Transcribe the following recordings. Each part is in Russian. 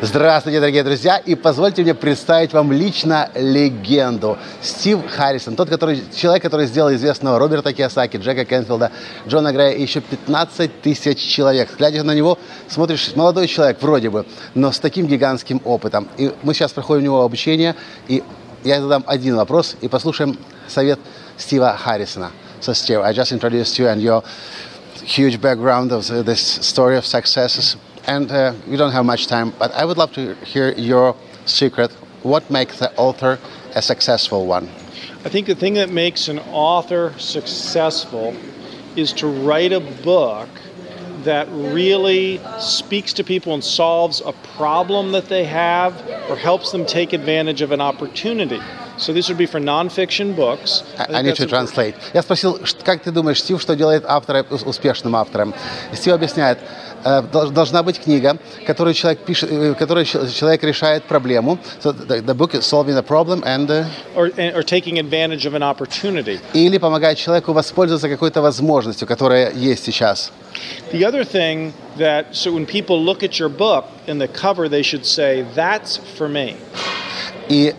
Здравствуйте, дорогие друзья, и позвольте мне представить вам лично легенду. Стив Харрисон, тот который, человек, который сделал известного Роберта Киосаки, Джека Кенфилда, Джона Грея и еще 15 тысяч человек. Глядя на него, смотришь, молодой человек вроде бы, но с таким гигантским опытом. И мы сейчас проходим у него обучение, и я задам один вопрос, и послушаем совет Стива Харрисона. So, Steve, I just introduced you and your huge background of this story of successes. And uh, we don't have much time, but I would love to hear your secret. What makes the author a successful one? I think the thing that makes an author successful is to write a book that really speaks to people and solves a problem that they have or helps them take advantage of an opportunity. So this would be for nonfiction books. I, I need to translate. Я спросил, как ты думаешь, Стив, что делает автора успешным автором? Стив объясняет, должна быть книга, которую человек пишет, которой человек решает проблему. So the, the book is solving a problem and or, or taking advantage of an opportunity. Или помогает человеку воспользоваться какой-то возможностью, которая есть сейчас. The other thing that so when people look at your book in the cover, they should say, "That's for me." И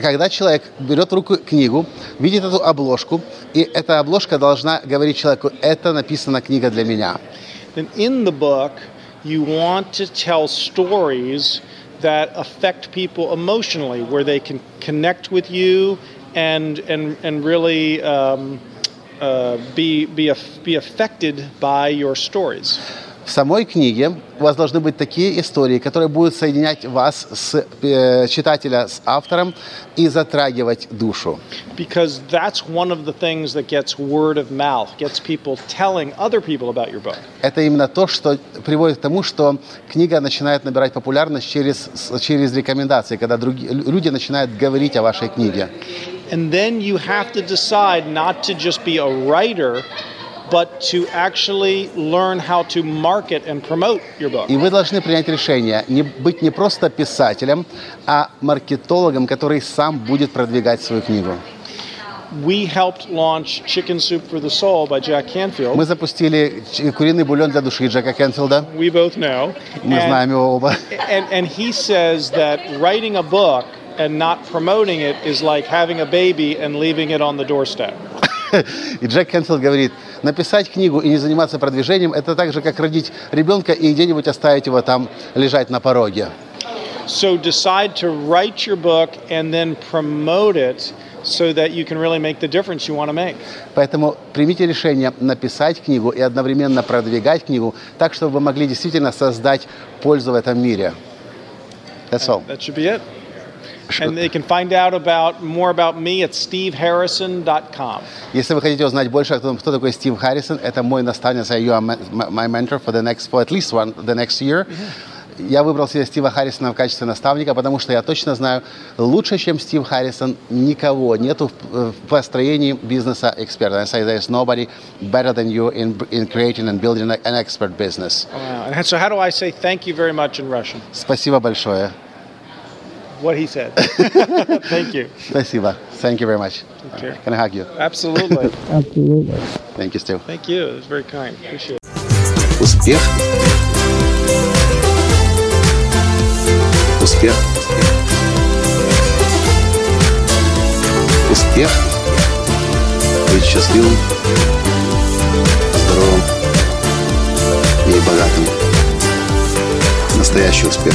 когда человек берет в руку книгу, видит эту обложку, и эта обложка должна говорить человеку, это написана книга для меня. then in the book, you want to tell stories that affect people emotionally, where they can connect with you and and and really um, uh, be be be affected by your stories. В самой книге у вас должны быть такие истории, которые будут соединять вас с э, читателя с автором и затрагивать душу. Because that's one of the things that gets word of mouth, gets people telling other people about your book. Это именно то, что приводит к тому, что книга начинает набирать популярность через через рекомендации, когда другие люди начинают говорить о вашей книге. And then you have to decide not to just be a writer but to actually learn how to market and promote your book. И вы должны принять решение не быть не просто писателем, а маркетологом, который сам будет продвигать свою книгу. We helped launch Chicken Soup for the Soul by Jack Canfield. Мы запустили куриный бульон для души Джека Кенфилда. We both know. Мы and, знаем его оба. And, and he says that writing a book and not promoting it is like having a baby and leaving it on the doorstep. И Джек Кенфилд говорит, написать книгу и не заниматься продвижением, это так же, как родить ребенка и где-нибудь оставить его там лежать на пороге. So decide to write your book and then promote it so that you can really make the difference you want to make. Поэтому примите решение написать книгу и одновременно продвигать книгу так, чтобы вы могли действительно создать пользу в этом мире. That's all. That should be it. And they can find out about more about me at steveharrison.com. Если вы хотите узнать больше о том, кто такой Стив Харрисон, это мой наставник, you are my mentor for the next, for at least one, the next year. Я выбрал себе Стива Харрисона в качестве наставника, потому что я точно знаю, лучше, чем Стив Харрисон, никого нету в построении бизнеса эксперта. I say there's nobody better than you in, in creating and building an expert business. Wow. And so how do I say thank you very much in Russian? Спасибо большое. what he said. Thank you. Спасибо. Thank you very much. Take care. Can I hug you? Absolutely. Absolutely. Thank you, Steve. Thank you. It was very kind. Appreciate it. Успех. Успех. Успех. Быть счастливым, здоровым и богатым. Настоящий успех.